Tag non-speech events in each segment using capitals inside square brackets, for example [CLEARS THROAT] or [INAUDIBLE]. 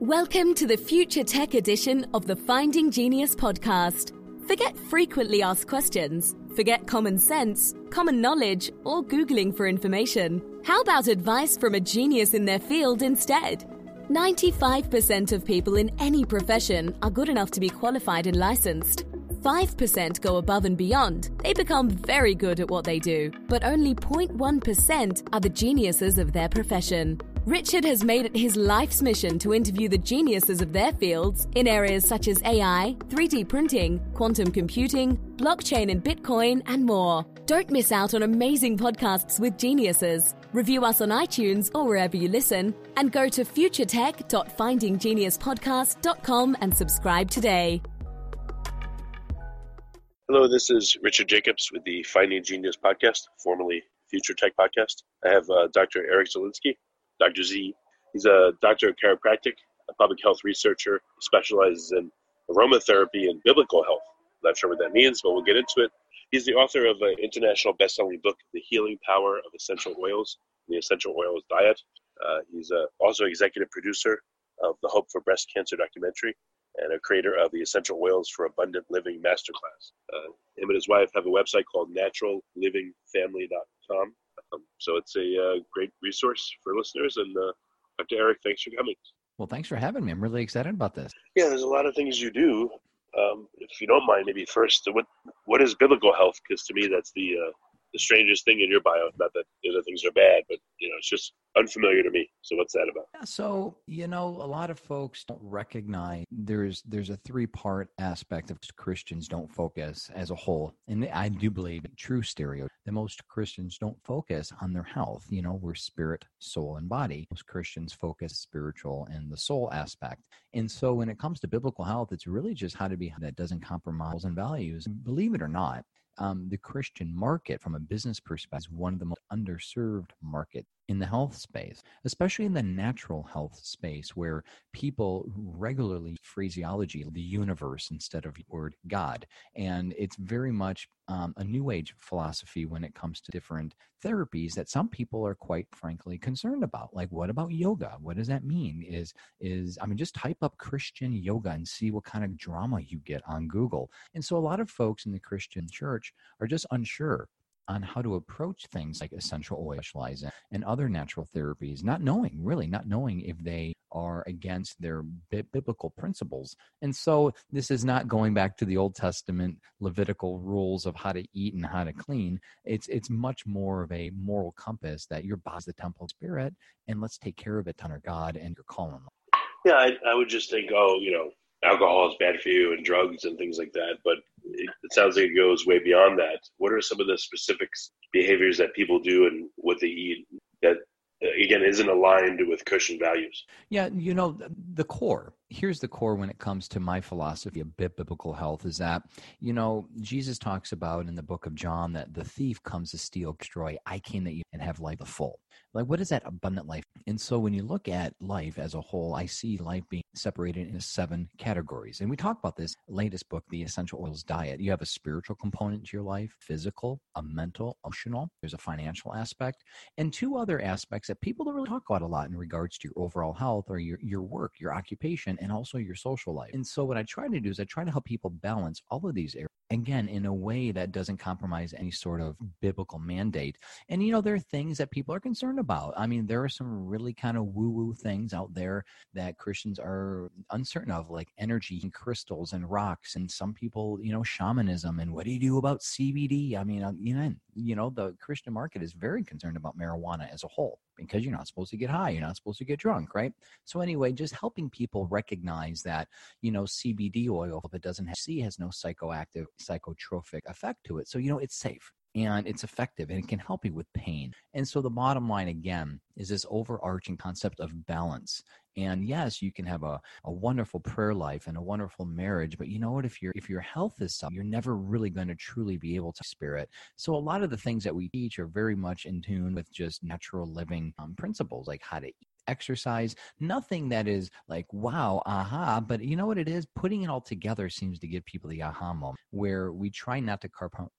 Welcome to the Future Tech edition of the Finding Genius podcast. Forget frequently asked questions, forget common sense, common knowledge, or Googling for information. How about advice from a genius in their field instead? 95% of people in any profession are good enough to be qualified and licensed. 5% go above and beyond. They become very good at what they do, but only 0.1% are the geniuses of their profession. Richard has made it his life's mission to interview the geniuses of their fields in areas such as AI, 3D printing, quantum computing, blockchain and Bitcoin, and more. Don't miss out on amazing podcasts with geniuses. Review us on iTunes or wherever you listen, and go to futuretech.findinggeniuspodcast.com and subscribe today. Hello, this is Richard Jacobs with the Finding Genius podcast, formerly Future Tech podcast. I have uh, Dr. Eric Zielinski, Dr. Z. He's a doctor of chiropractic, a public health researcher, specializes in aromatherapy and biblical health. Not sure what that means, but we'll get into it. He's the author of an international best-selling book, The Healing Power of Essential Oils, the Essential Oils Diet. Uh, he's uh, also executive producer of the Hope for Breast Cancer documentary and a creator of the Essential Oils for Abundant Living Masterclass. Uh, him and his wife have a website called naturallivingfamily.com. Um, so it's a uh, great resource for listeners. And uh, Dr. Eric, thanks for coming. Well, thanks for having me. I'm really excited about this. Yeah, there's a lot of things you do. Um, if you don't mind, maybe first, what what is biblical health? Because to me, that's the uh, the strangest thing in your bio. Not that the other things are bad, but you know, it's just unfamiliar to me. So what's that about? Yeah, so you know, a lot of folks don't recognize there's there's a three part aspect of Christians don't focus as a whole, and I do believe true stereo that most Christians don't focus on their health. You know, we're spirit, soul, and body. Most Christians focus spiritual and the soul aspect, and so when it comes to biblical health, it's really just how to be that doesn't compromise and values. Believe it or not, um, the Christian market from a business perspective is one of the most underserved market in the health space, especially in the natural health space where people regularly phraseology the universe instead of the word God. And it's very much um, a new age philosophy when it comes to different therapies that some people are quite frankly concerned about. Like, what about yoga? What does that mean? Is is I mean, just type up Christian yoga and see what kind of drama you get on Google. And so a lot of folks in the Christian church are just unsure on how to approach things like essential oil specializing and other natural therapies, not knowing, really, not knowing if they are against their biblical principles. And so this is not going back to the Old Testament Levitical rules of how to eat and how to clean. It's it's much more of a moral compass that your body's the temple spirit, and let's take care of it honor God and your calling. Yeah, I, I would just think, oh, you know, alcohol is bad for you and drugs and things like that. But it, sounds like it goes way beyond that. What are some of the specific behaviors that people do and what they eat that again isn't aligned with Christian values? Yeah, you know the core. Here's the core when it comes to my philosophy of biblical health is that you know Jesus talks about in the book of John that the thief comes to steal, destroy. I came that you and have life the full. Like, what is that abundant life? And so, when you look at life as a whole, I see life being separated into seven categories. And we talk about this latest book, The Essential Oils Diet. You have a spiritual component to your life, physical, a mental, emotional. There's a financial aspect, and two other aspects that people don't really talk about a lot in regards to your overall health or your, your work, your occupation, and also your social life. And so, what I try to do is I try to help people balance all of these areas again in a way that doesn't compromise any sort of biblical mandate. And you know there are things that people are concerned about. I mean there are some really kind of woo woo things out there that christians are uncertain of like energy and crystals and rocks and some people you know shamanism and what do you do about cbd i mean uh, you know you know the christian market is very concerned about marijuana as a whole because you're not supposed to get high you're not supposed to get drunk right? So anyway just helping people recognize that you know cbd oil if it doesn't have c has no psychoactive psychotropic effect to it. So you know it's safe and it's effective and it can help you with pain. And so the bottom line again is this overarching concept of balance. And yes, you can have a, a wonderful prayer life and a wonderful marriage, but you know what? If your if your health is up, you're never really going to truly be able to spirit. So a lot of the things that we teach are very much in tune with just natural living um, principles, like how to eat exercise, nothing that is like, wow, aha. But you know what it is? Putting it all together seems to give people the aha moment where we try not to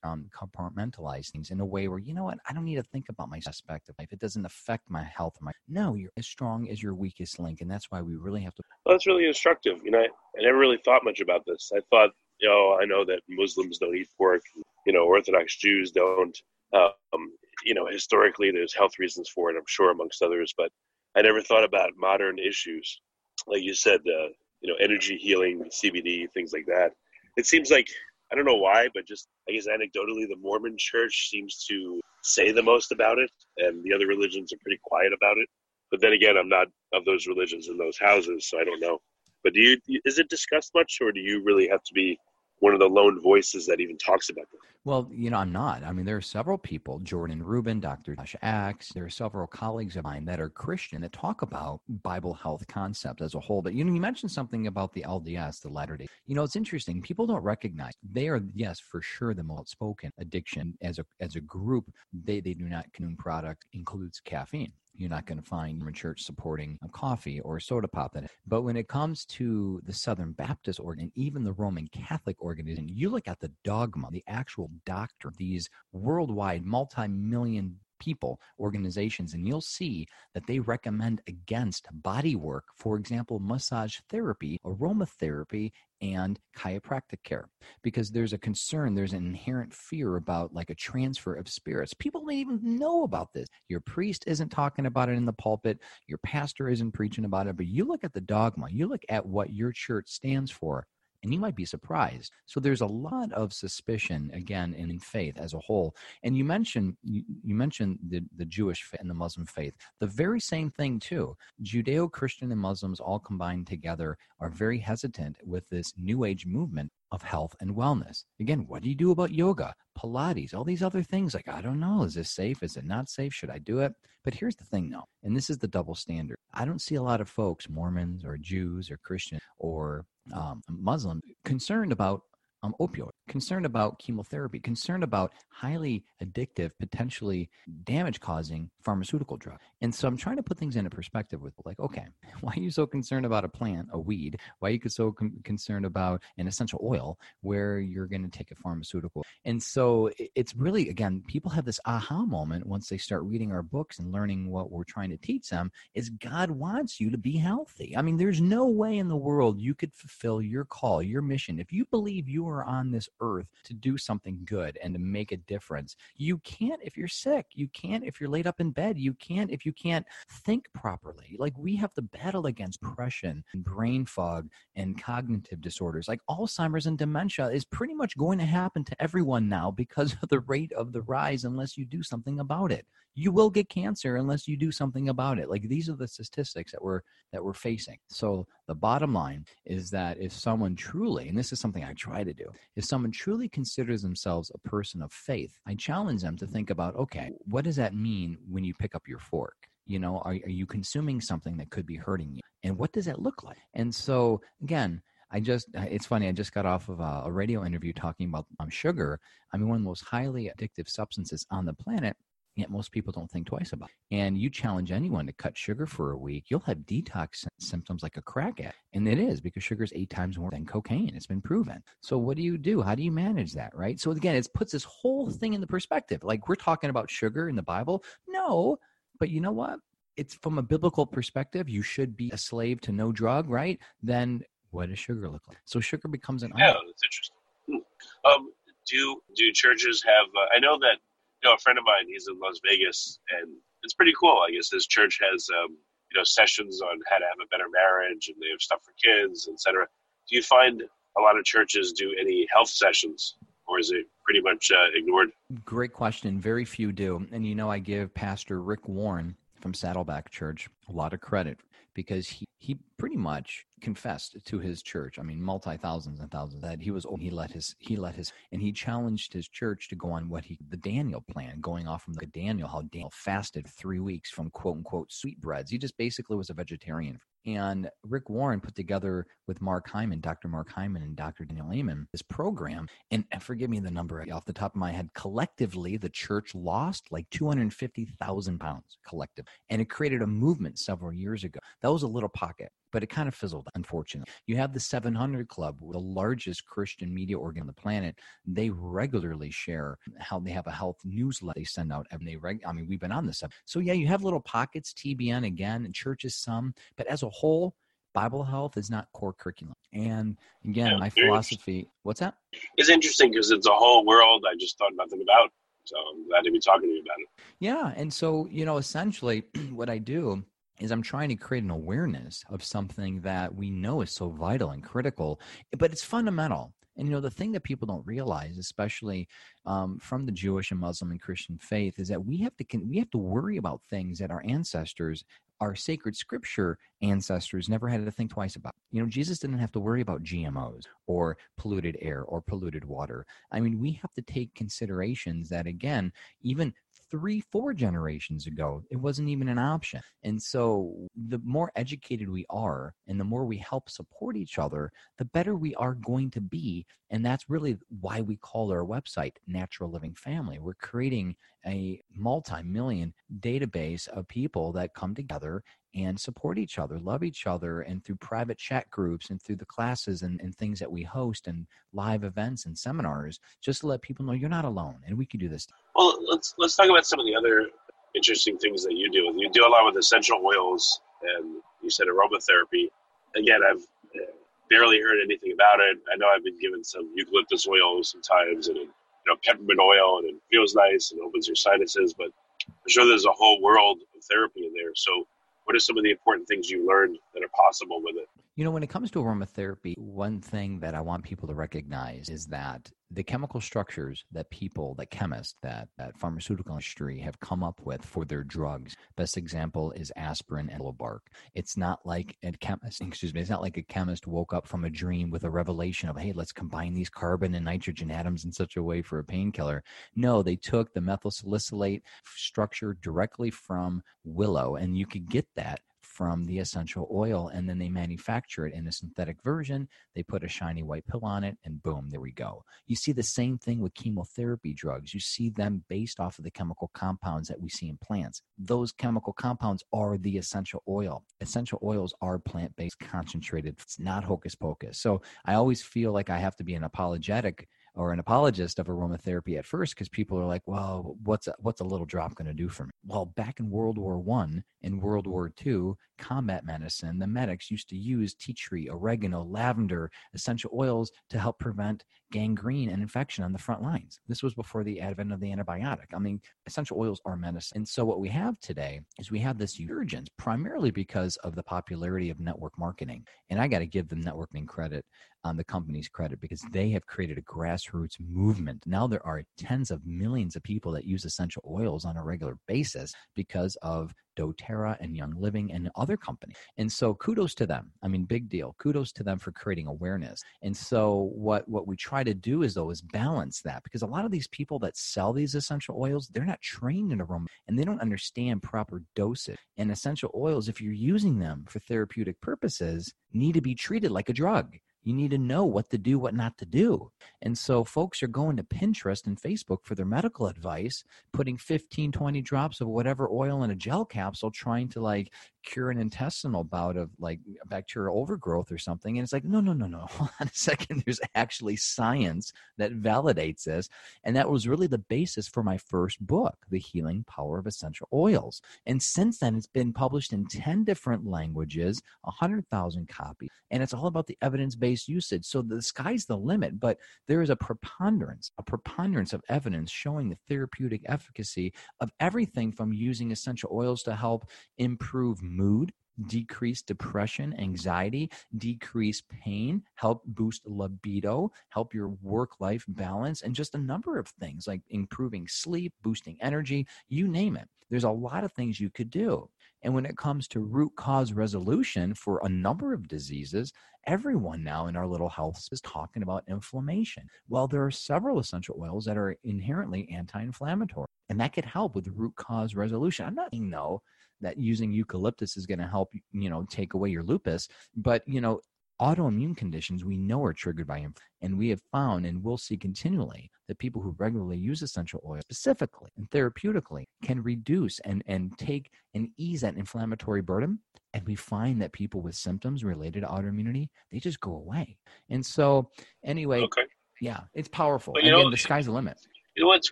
um, compartmentalize things in a way where, you know what, I don't need to think about my aspect of life. It doesn't affect my health. My No, you're as strong as your weakest link. And that's why we really have to. Well, that's really instructive. You know, I, I never really thought much about this. I thought, you know, I know that Muslims don't eat pork, you know, Orthodox Jews don't. Um, you know, historically, there's health reasons for it, I'm sure, amongst others, but I never thought about modern issues. Like you said, uh, you know, energy healing, CBD, things like that. It seems like, I don't know why, but just, I guess anecdotally, the Mormon church seems to say the most about it, and the other religions are pretty quiet about it. But then again, I'm not of those religions in those houses, so I don't know. But do you, is it discussed much, or do you really have to be one of the lone voices that even talks about this. Well, you know, I'm not. I mean, there are several people, Jordan Rubin, Dr. Josh Axe, there are several colleagues of mine that are Christian that talk about Bible health concept as a whole. But, you know, you mentioned something about the LDS, the Latter day. You know, it's interesting. People don't recognize they are, yes, for sure, the most spoken addiction as a, as a group. They, they do not consume product includes caffeine. You're not going to find a church supporting a coffee or a soda pop. But when it comes to the Southern Baptist organ, even the Roman Catholic organization, you look at the dogma, the actual doctrine, these worldwide multi million people, organizations, and you'll see that they recommend against body work, for example, massage therapy, aromatherapy, and chiropractic care. Because there's a concern there's an inherent fear about like a transfer of spirits. People don't even know about this. Your priest isn't talking about it in the pulpit. Your pastor isn't preaching about it. But you look at the dogma. You look at what your church stands for and you might be surprised. So there's a lot of suspicion again in faith as a whole. And you mentioned you, you mentioned the, the Jewish and the Muslim faith. The very same thing too. Judeo-Christian and Muslims all combined together are very hesitant with this new age movement of health and wellness. Again, what do you do about yoga, Pilates, all these other things? Like, I don't know. Is this safe? Is it not safe? Should I do it? But here's the thing, though, and this is the double standard. I don't see a lot of folks, Mormons or Jews or Christian or um, Muslim, concerned about um, opioid, concerned about chemotherapy, concerned about highly addictive, potentially damage causing pharmaceutical drug. And so I'm trying to put things into perspective with like, okay, [LAUGHS] why are you so concerned about a plant, a weed? Why are you so con- concerned about an essential oil where you're going to take a pharmaceutical? And so it's really, again, people have this aha moment once they start reading our books and learning what we're trying to teach them is God wants you to be healthy. I mean, there's no way in the world you could fulfill your call, your mission. If you believe you are on this earth to do something good and to make a difference, you can't if you're sick. You can't if you're laid up in bed. You can't if you can't think properly. Like we have to battle against mm. depression and brain fog and cognitive disorders. Like Alzheimer's and dementia is pretty much going to happen to everyone now because of the rate of the rise unless you do something about it you will get cancer unless you do something about it like these are the statistics that we're that we're facing so the bottom line is that if someone truly and this is something i try to do if someone truly considers themselves a person of faith i challenge them to think about okay what does that mean when you pick up your fork? You know are, are you consuming something that could be hurting you? And what does that look like? And so again I just, it's funny, I just got off of a, a radio interview talking about um, sugar. I mean, one of the most highly addictive substances on the planet yet most people don't think twice about it. And you challenge anyone to cut sugar for a week, you'll have detox symptoms like a crack addict. And it is because sugar is eight times more than cocaine. It's been proven. So what do you do? How do you manage that, right? So again, it puts this whole thing into perspective. Like we're talking about sugar in the Bible. No, but you know what? It's from a biblical perspective, you should be a slave to no drug, right? Then what does sugar look like? So sugar becomes an yeah, that's interesting. Hmm. Um, do do churches have? Uh, I know that know, a friend of mine, he's in Las Vegas, and it's pretty cool. I guess his church has, um, you know, sessions on how to have a better marriage, and they have stuff for kids, etc. Do you find a lot of churches do any health sessions, or is it pretty much uh, ignored? Great question. Very few do, and you know, I give Pastor Rick Warren from Saddleback Church a lot of credit because he, he pretty much confessed to his church. I mean, multi thousands and thousands that he was he let his he let his and he challenged his church to go on what he the Daniel plan, going off from the Daniel, how Daniel fasted three weeks from quote unquote sweetbreads. He just basically was a vegetarian and Rick Warren put together with Mark Hyman, Dr. Mark Hyman, and Dr. Daniel Amen, this program. And, and forgive me the number off the top of my head. Collectively, the church lost like 250,000 pounds collective. And it created a movement several years ago. That was a little pocket but it kind of fizzled, unfortunately. You have the 700 Club, the largest Christian media organ on the planet. They regularly share how they have a health newsletter they send out, and they reg- I mean, we've been on this. Stuff. So yeah, you have little pockets, TBN again, churches some, but as a whole, Bible health is not core curriculum. And again, yeah, my philosophy. What's that? It's interesting because it's a whole world I just thought nothing about. So I'm glad to be talking to you about it. Yeah, and so you know, essentially, [CLEARS THROAT] what I do is I'm trying to create an awareness of something that we know is so vital and critical, but it's fundamental. And you know, the thing that people don't realize, especially um, from the Jewish and Muslim and Christian faith, is that we have to we have to worry about things that our ancestors, our sacred scripture ancestors, never had to think twice about. You know, Jesus didn't have to worry about GMOs or polluted air or polluted water. I mean, we have to take considerations that, again, even three, four generations ago, it wasn't even an option. And so, the more educated we are and the more we help support each other, the better we are going to be. And that's really why we call our website Natural Living Family. We're creating a multi million database of people that come together and support each other, love each other, and through private chat groups and through the classes and, and things that we host and live events and seminars, just to let people know you're not alone and we can do this. Well, let's let's talk about some of the other interesting things that you do. You do a lot with essential oils, and you said aromatherapy. Again, I've uh, barely heard anything about it. I know I've been given some eucalyptus oil sometimes, and you know peppermint oil, and it feels nice and opens your sinuses. But I'm sure there's a whole world of therapy in there. So what are some of the important things you learned that are possible with it? You know, when it comes to aromatherapy, one thing that I want people to recognize is that the chemical structures that people, that chemists, that, that pharmaceutical industry have come up with for their drugs. Best example is aspirin and bark. It's not like a chemist, excuse me, it's not like a chemist woke up from a dream with a revelation of, hey, let's combine these carbon and nitrogen atoms in such a way for a painkiller. No, they took the methyl salicylate structure directly from willow, and you could get that from the essential oil and then they manufacture it in a synthetic version. They put a shiny white pill on it and boom, there we go. You see the same thing with chemotherapy drugs. You see them based off of the chemical compounds that we see in plants. Those chemical compounds are the essential oil. Essential oils are plant based concentrated, it's not hocus pocus. So I always feel like I have to be an apologetic or an apologist of aromatherapy at first because people are like, well, what's a, what's a little drop going to do for me? Well, back in World War One and World War Two, combat medicine, the medics used to use tea tree, oregano, lavender, essential oils to help prevent gangrene and infection on the front lines. This was before the advent of the antibiotic. I mean, essential oils are medicine. And so what we have today is we have this urgence primarily because of the popularity of network marketing. And I got to give the networking credit on the company's credit because they have created a grassroots movement. Now there are tens of millions of people that use essential oils on a regular basis because of doTERRA and Young Living and other companies. And so kudos to them. I mean, big deal. Kudos to them for creating awareness. And so what what we try to do is though is balance that because a lot of these people that sell these essential oils, they're not trained in aroma and they don't understand proper dosage. And essential oils, if you're using them for therapeutic purposes, need to be treated like a drug. You need to know what to do, what not to do. And so folks are going to Pinterest and Facebook for their medical advice, putting 15, 20 drops of whatever oil in a gel capsule, trying to like cure an intestinal bout of like bacterial overgrowth or something. And it's like, no, no, no, no. [LAUGHS] Hold on a second. There's actually science that validates this. And that was really the basis for my first book, The Healing Power of Essential Oils. And since then, it's been published in 10 different languages, 100,000 copies. And it's all about the evidence based usage. So the sky's the limit, but there is a preponderance, a preponderance of evidence showing the therapeutic efficacy of everything from using essential oils to help improve mood, decrease depression, anxiety, decrease pain, help boost libido, help your work life balance, and just a number of things like improving sleep, boosting energy, you name it. There's a lot of things you could do. And when it comes to root cause resolution for a number of diseases, everyone now in our little health is talking about inflammation. Well, there are several essential oils that are inherently anti inflammatory, and that could help with root cause resolution. I'm not saying no that using eucalyptus is going to help you know take away your lupus but you know autoimmune conditions we know are triggered by inflammation. And we have found and will see continually that people who regularly use essential oil specifically and therapeutically can reduce and, and take and ease that inflammatory burden. And we find that people with symptoms related to autoimmunity, they just go away. And so, anyway, okay. yeah, it's powerful. But, Again, know, the sky's the limit. You know what's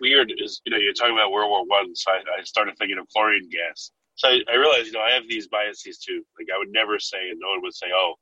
weird is, you know, you're talking about World War One, so I, I started thinking of chlorine gas. So I, I realized, you know, I have these biases too. Like I would never say, and no one would say, oh,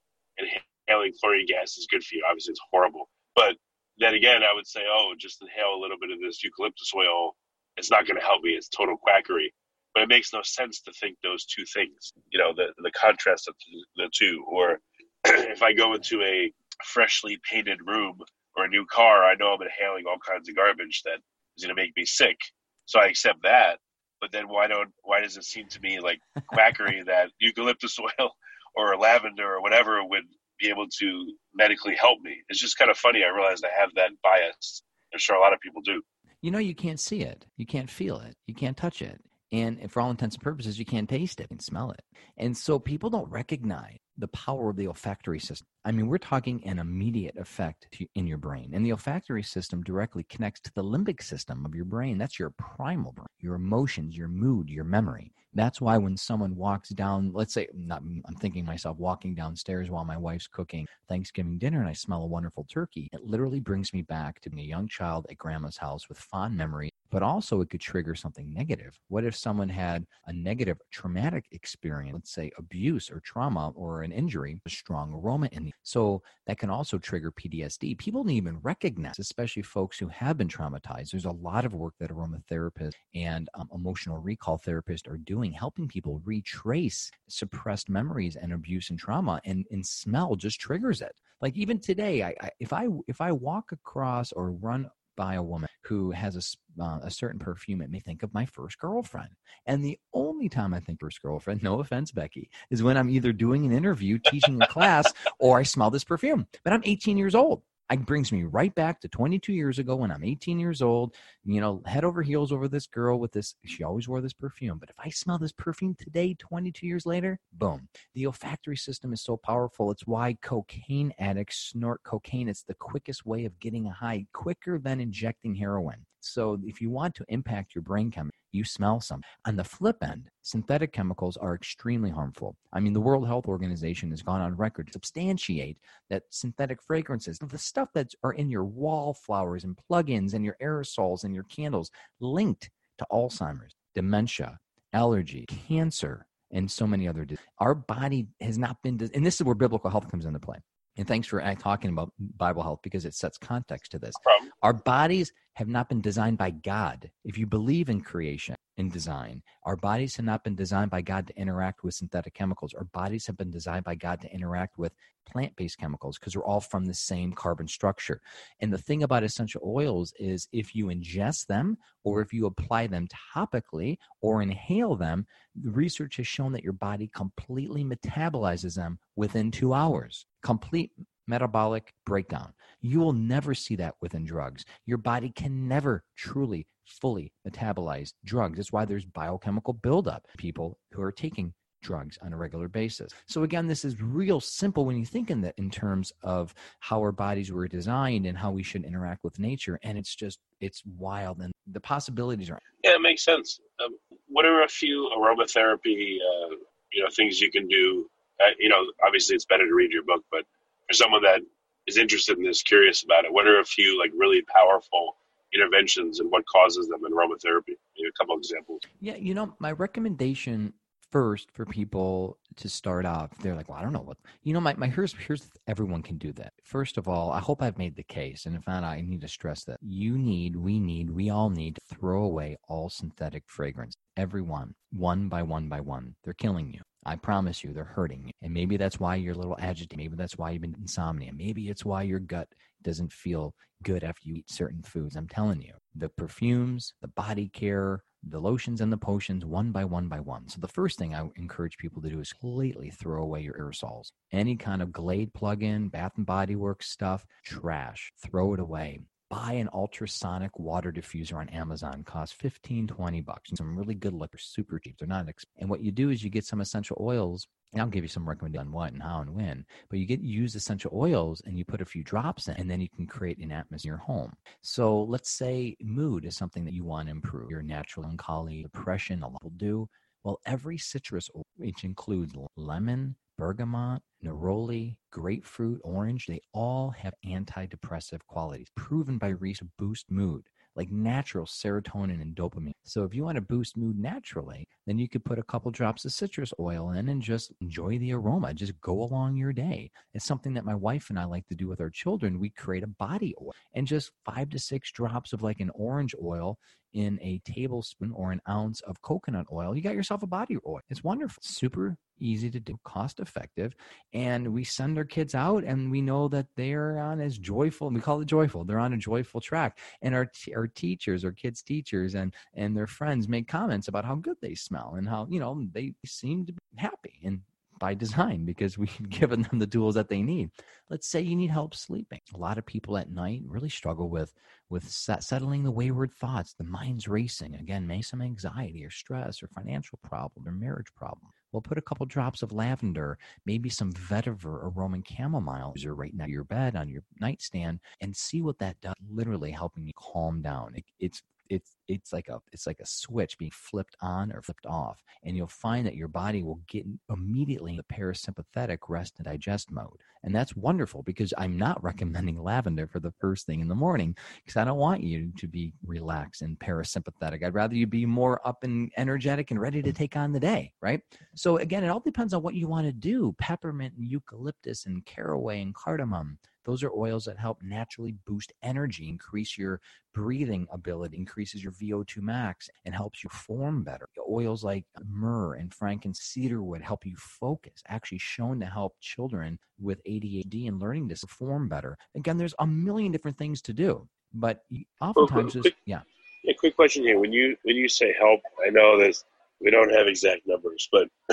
inhaling chlorine gas is good for you. Obviously, it's horrible. But then again, I would say, oh, just inhale a little bit of this eucalyptus oil. It's not going to help me. It's total quackery. But it makes no sense to think those two things. You know, the the contrast of the two. Or [CLEARS THROAT] if I go into a freshly painted room or a new car, I know I'm inhaling all kinds of garbage that is going to make me sick. So I accept that. But then why don't why does it seem to me like quackery [LAUGHS] that eucalyptus oil or lavender or whatever would be able to medically help me. It's just kind of funny. I realized I have that bias. I'm sure a lot of people do. You know, you can't see it, you can't feel it, you can't touch it. And for all intents and purposes, you can't taste it and smell it. And so people don't recognize the power of the olfactory system. I mean, we're talking an immediate effect in your brain. And the olfactory system directly connects to the limbic system of your brain. That's your primal brain, your emotions, your mood, your memory. That's why when someone walks down, let's say, not, I'm thinking myself walking downstairs while my wife's cooking Thanksgiving dinner and I smell a wonderful turkey, it literally brings me back to being a young child at grandma's house with fond memories but also it could trigger something negative. What if someone had a negative traumatic experience, let's say abuse or trauma or an injury, a strong aroma in the so that can also trigger PTSD. People don't even recognize, especially folks who have been traumatized. There's a lot of work that aromatherapists and um, emotional recall therapists are doing, helping people retrace suppressed memories and abuse and trauma. And, and smell just triggers it. Like even today, I, I if I if I walk across or run by a woman who has a, uh, a certain perfume, it may think of my first girlfriend. And the only time I think first girlfriend, no offense, Becky, is when I'm either doing an interview, teaching a class, or I smell this perfume. But I'm 18 years old it brings me right back to 22 years ago when I'm 18 years old, you know, head over heels over this girl with this. She always wore this perfume. But if I smell this perfume today, 22 years later, boom. The olfactory system is so powerful. It's why cocaine addicts snort cocaine. It's the quickest way of getting a high, quicker than injecting heroin. So if you want to impact your brain chemistry, you smell some. On the flip end, synthetic chemicals are extremely harmful. I mean, the World Health Organization has gone on record to substantiate that synthetic fragrances, the stuff that are in your wallflowers and plugins and your aerosols and your candles, linked to Alzheimer's, dementia, allergy, cancer, and so many other diseases. Our body has not been, and this is where biblical health comes into play. And thanks for uh, talking about Bible health because it sets context to this. Our bodies have not been designed by God. If you believe in creation and design, our bodies have not been designed by God to interact with synthetic chemicals. Our bodies have been designed by God to interact with plant based chemicals because we're all from the same carbon structure. And the thing about essential oils is if you ingest them or if you apply them topically or inhale them, research has shown that your body completely metabolizes them within two hours. Complete metabolic breakdown. You will never see that within drugs. Your body can never truly, fully metabolize drugs. That's why there's biochemical buildup. People who are taking drugs on a regular basis. So again, this is real simple when you think in that in terms of how our bodies were designed and how we should interact with nature. And it's just it's wild, and the possibilities are. Yeah, it makes sense. Um, what are a few aromatherapy, uh, you know, things you can do? Uh, you know, obviously it's better to read your book, but for someone that is interested in this, curious about it, what are a few like really powerful interventions and what causes them in aromatherapy? Maybe a couple examples. Yeah, you know, my recommendation first for people to start off they're like well i don't know what you know my, my here's here's everyone can do that first of all i hope i've made the case and if not i need to stress that you need we need we all need to throw away all synthetic fragrance everyone one by one by one they're killing you I promise you, they're hurting. And maybe that's why you're a little agitated. Maybe that's why you've been insomnia. Maybe it's why your gut doesn't feel good after you eat certain foods. I'm telling you, the perfumes, the body care, the lotions and the potions one by one by one. So the first thing I encourage people to do is completely throw away your aerosols. Any kind of Glade plug-in, Bath and Body Works stuff, trash. Throw it away buy an ultrasonic water diffuser on Amazon. Costs 15, 20 bucks. And some really good liquor, super cheap. They're not expensive. And what you do is you get some essential oils. And I'll give you some recommendation on what and how and when. But you get use essential oils and you put a few drops in, and then you can create an atmosphere in your home. So let's say mood is something that you want to improve. Your natural melancholy, depression, a lot will do. Well, every citrus which includes lemon, bergamot, neroli, grapefruit, orange, they all have antidepressive qualities proven by research boost mood, like natural serotonin and dopamine. So if you want to boost mood naturally, then you could put a couple drops of citrus oil in and just enjoy the aroma. Just go along your day. It's something that my wife and I like to do with our children. We create a body oil and just five to six drops of like an orange oil in a tablespoon or an ounce of coconut oil, you got yourself a body oil. It's wonderful. Super easy to do, cost effective. And we send our kids out and we know that they're on as joyful, we call it joyful, they're on a joyful track. And our, our teachers, our kids' teachers and, and their friends make comments about how good they smell and how, you know, they seem to be happy. And by design because we've [LAUGHS] given them the tools that they need. Let's say you need help sleeping. A lot of people at night really struggle with with settling the wayward thoughts. The mind's racing. Again, may some anxiety or stress or financial problem or marriage problem. Well, put a couple drops of lavender, maybe some vetiver or Roman chamomile right next to your bed on your nightstand, and see what that does. Literally helping you calm down. It, it's it's it's like a it's like a switch being flipped on or flipped off and you'll find that your body will get immediately in the parasympathetic rest and digest mode and that's wonderful because i'm not recommending lavender for the first thing in the morning because i don't want you to be relaxed and parasympathetic. I'd rather you be more up and energetic and ready to mm. take on the day right? So again it all depends on what you want to do peppermint and eucalyptus and caraway and cardamom those are oils that help naturally boost energy, increase your breathing ability, increases your VO2 max, and helps you form better. Oils like myrrh and frankincense cedarwood help you focus, actually shown to help children with ADHD and learning to perform better. Again, there's a million different things to do, but oftentimes, quick, yeah. Yeah, quick question here. When you when you say help, I know that we don't have exact numbers, but [CLEARS THROAT]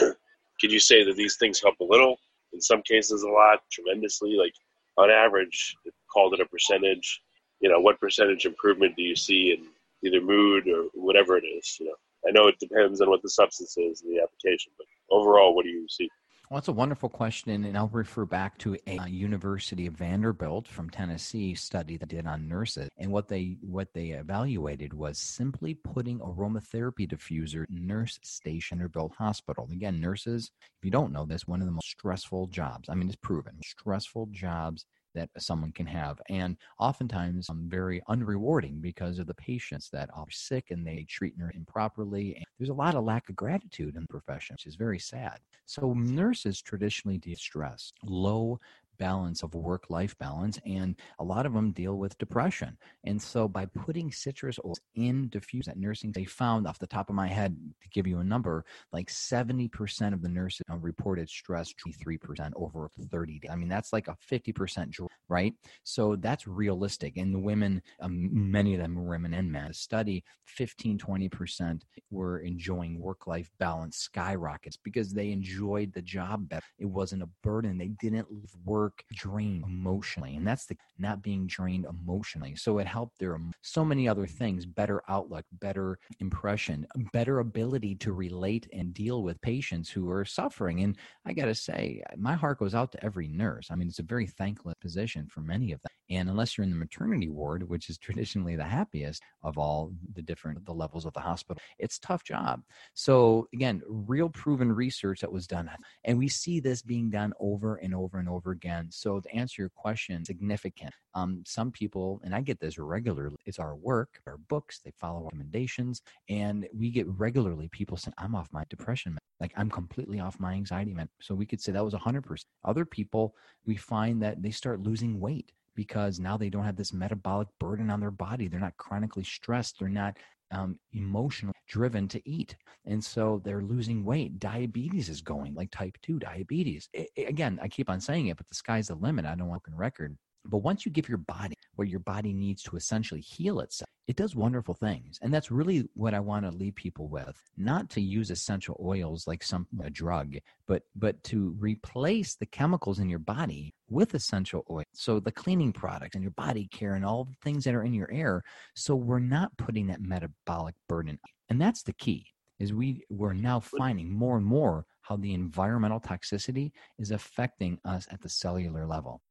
could you say that these things help a little? In some cases, a lot, tremendously. Like on average, called it a percentage. You know, what percentage improvement do you see in either mood or whatever it is? You know, I know it depends on what the substance is in the application, but overall, what do you see? Well, that's a wonderful question, and I'll refer back to a uh, University of Vanderbilt from Tennessee study that did on nurses, and what they what they evaluated was simply putting aromatherapy diffuser nurse station Vanderbilt Hospital. Again, nurses, if you don't know this, one of the most stressful jobs. I mean, it's proven stressful jobs that someone can have and oftentimes um, very unrewarding because of the patients that are sick and they treat her improperly and there's a lot of lack of gratitude in the profession which is very sad. So nurses traditionally deal stress low balance of work life balance and a lot of them deal with depression. And so by putting citrus oils in diffuse at nursing they found off the top of my head to give you a number like 70% of the nurses reported stress 23% over 30 days i mean that's like a 50% drop right? So that's realistic and the women um, many of them were women and men study 15 20% were enjoying work life balance skyrockets because they enjoyed the job better. It wasn't a burden they didn't leave work work drained emotionally. And that's the not being drained emotionally. So it helped their so many other mm-hmm. things better outlook, better impression, better ability to relate and deal with patients who are suffering. And I got to say, my heart goes out to every nurse. I mean, it's a very thankless position for many of them. And unless you're in the maternity ward, which is [LAUGHS] traditionally the happiest of all the different the levels of the hospital, it's a tough job. So again, real proven research that was done. And we see this being done over and over and over again so to answer your question, significant. Um, some people, and I get this regularly, it's our work, our books, they follow recommendations, and we get regularly people saying, I'm off my depression, like I'm completely off my anxiety, man. So we could say that was 100%. Other people, we find that they start losing weight because now they don't have this metabolic burden on their body. They're not chronically stressed. They're not um, emotionally driven to eat. And so they're losing weight. Diabetes is going like type 2 diabetes. It, it, again, I keep on saying it, but the sky's the limit. I don't want to record. But once you give your body what your body needs to essentially heal itself, it does wonderful things. And that's really what I want to leave people with. Not to use essential oils like some a drug, but but to replace the chemicals in your body with essential oil. So the cleaning products and your body care and all the things that are in your air. So we're not putting that metabolic burden. And that's the key is we we're now finding more and more how the environmental toxicity is affecting us at the cellular level.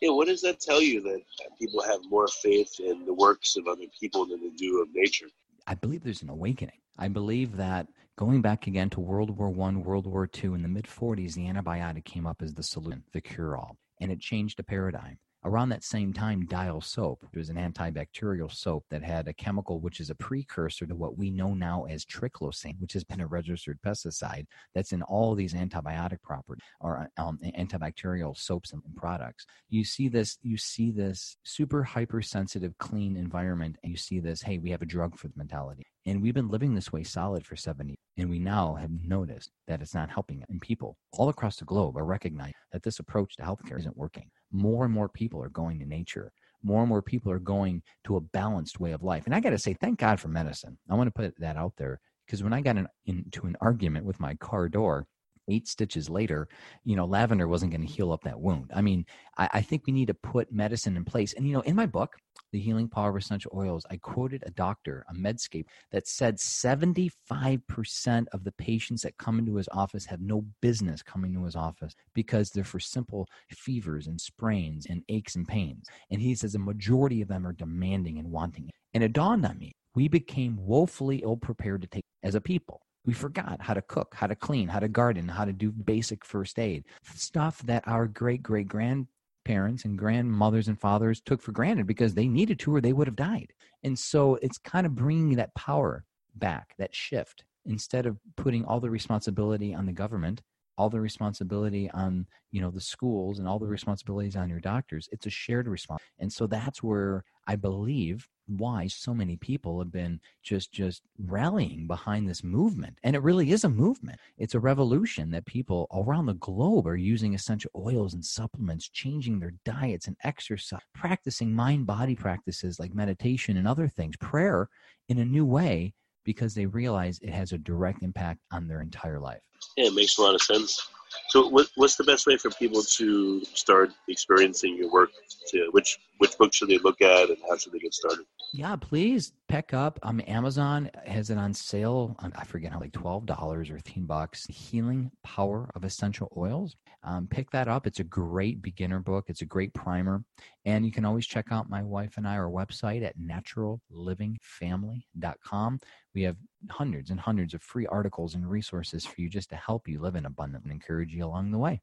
Yeah, what does that tell you that people have more faith in the works of other people than they do of nature? I believe there's an awakening. I believe that going back again to World War One, World War Two, in the mid 40s, the antibiotic came up as the solution, the cure all, and it changed the paradigm. Around that same time, Dial soap was an antibacterial soap that had a chemical which is a precursor to what we know now as triclosan, which has been a registered pesticide that's in all these antibiotic properties or um, antibacterial soaps and products. You see this, you see this super hypersensitive, clean environment, and you see this. Hey, we have a drug for the mentality. And we've been living this way solid for 70. And we now have noticed that it's not helping. And people all across the globe are recognizing that this approach to healthcare isn't working. More and more people are going to nature. More and more people are going to a balanced way of life. And I got to say, thank God for medicine. I want to put that out there because when I got in, into an argument with my car door, eight stitches later, you know, lavender wasn't going to mm-hmm. heal up that wound. I mean, I, I, think we need to put medicine in place. And, you know, in my book, The Healing Power of Essential Oils, I quoted a doctor, a Medscape, that said 75% of the patients that come into his office have no business coming to his office because they're for simple fevers and sprains and aches and pains. And he says a majority of them are demanding and wanting it. And it dawned on me, we became woefully ill prepared to take as a people we forgot how to cook, how to clean, how to garden, how to do basic first aid. Stuff that our great great grandparents and grandmothers and fathers took for granted because they needed to or they would have died. And so it's kind of bringing that power back, that shift. Instead of putting all the responsibility on the government, all the responsibility on you know the schools and all the mm-hmm. responsibilities on your doctors. It's a shared response and so that's where i believe why so many people have been just just rallying behind this movement and it really is a movement. It's a revolution that people around the globe are using essential oils and supplements changing their diets and exercise practicing mind body practices like meditation and other things prayer in a new way because they realize it has a direct impact on their entire life. Yeah it makes a lot of sense so, what, what's the best way for people to start experiencing your work? To which which book should they look at, and how should they get started? Yeah, please pick up. Um, Amazon has it on sale. I forget how, like twelve dollars or fifteen bucks. Healing Power of Essential Oils. Um, pick that up. It's a great beginner book. It's a great primer, and you can always check out my wife and I our website at naturallivingfamily.com. We have hundreds and hundreds of free articles and resources for you just to help you live in abundance and encourage you along the way.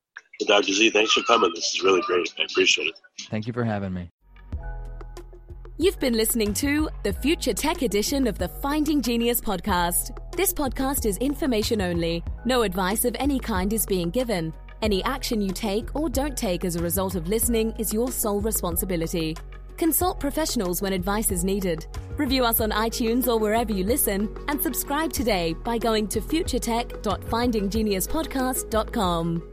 Dr. Z, thanks for coming. This is really great. I appreciate it. Thank you for having me. You've been listening to the Future Tech edition of the Finding Genius podcast. This podcast is information only. No advice of any kind is being given. Any action you take or don't take as a result of listening is your sole responsibility. Consult professionals when advice is needed. Review us on iTunes or wherever you listen, and subscribe today by going to futuretech.findinggeniuspodcast.com.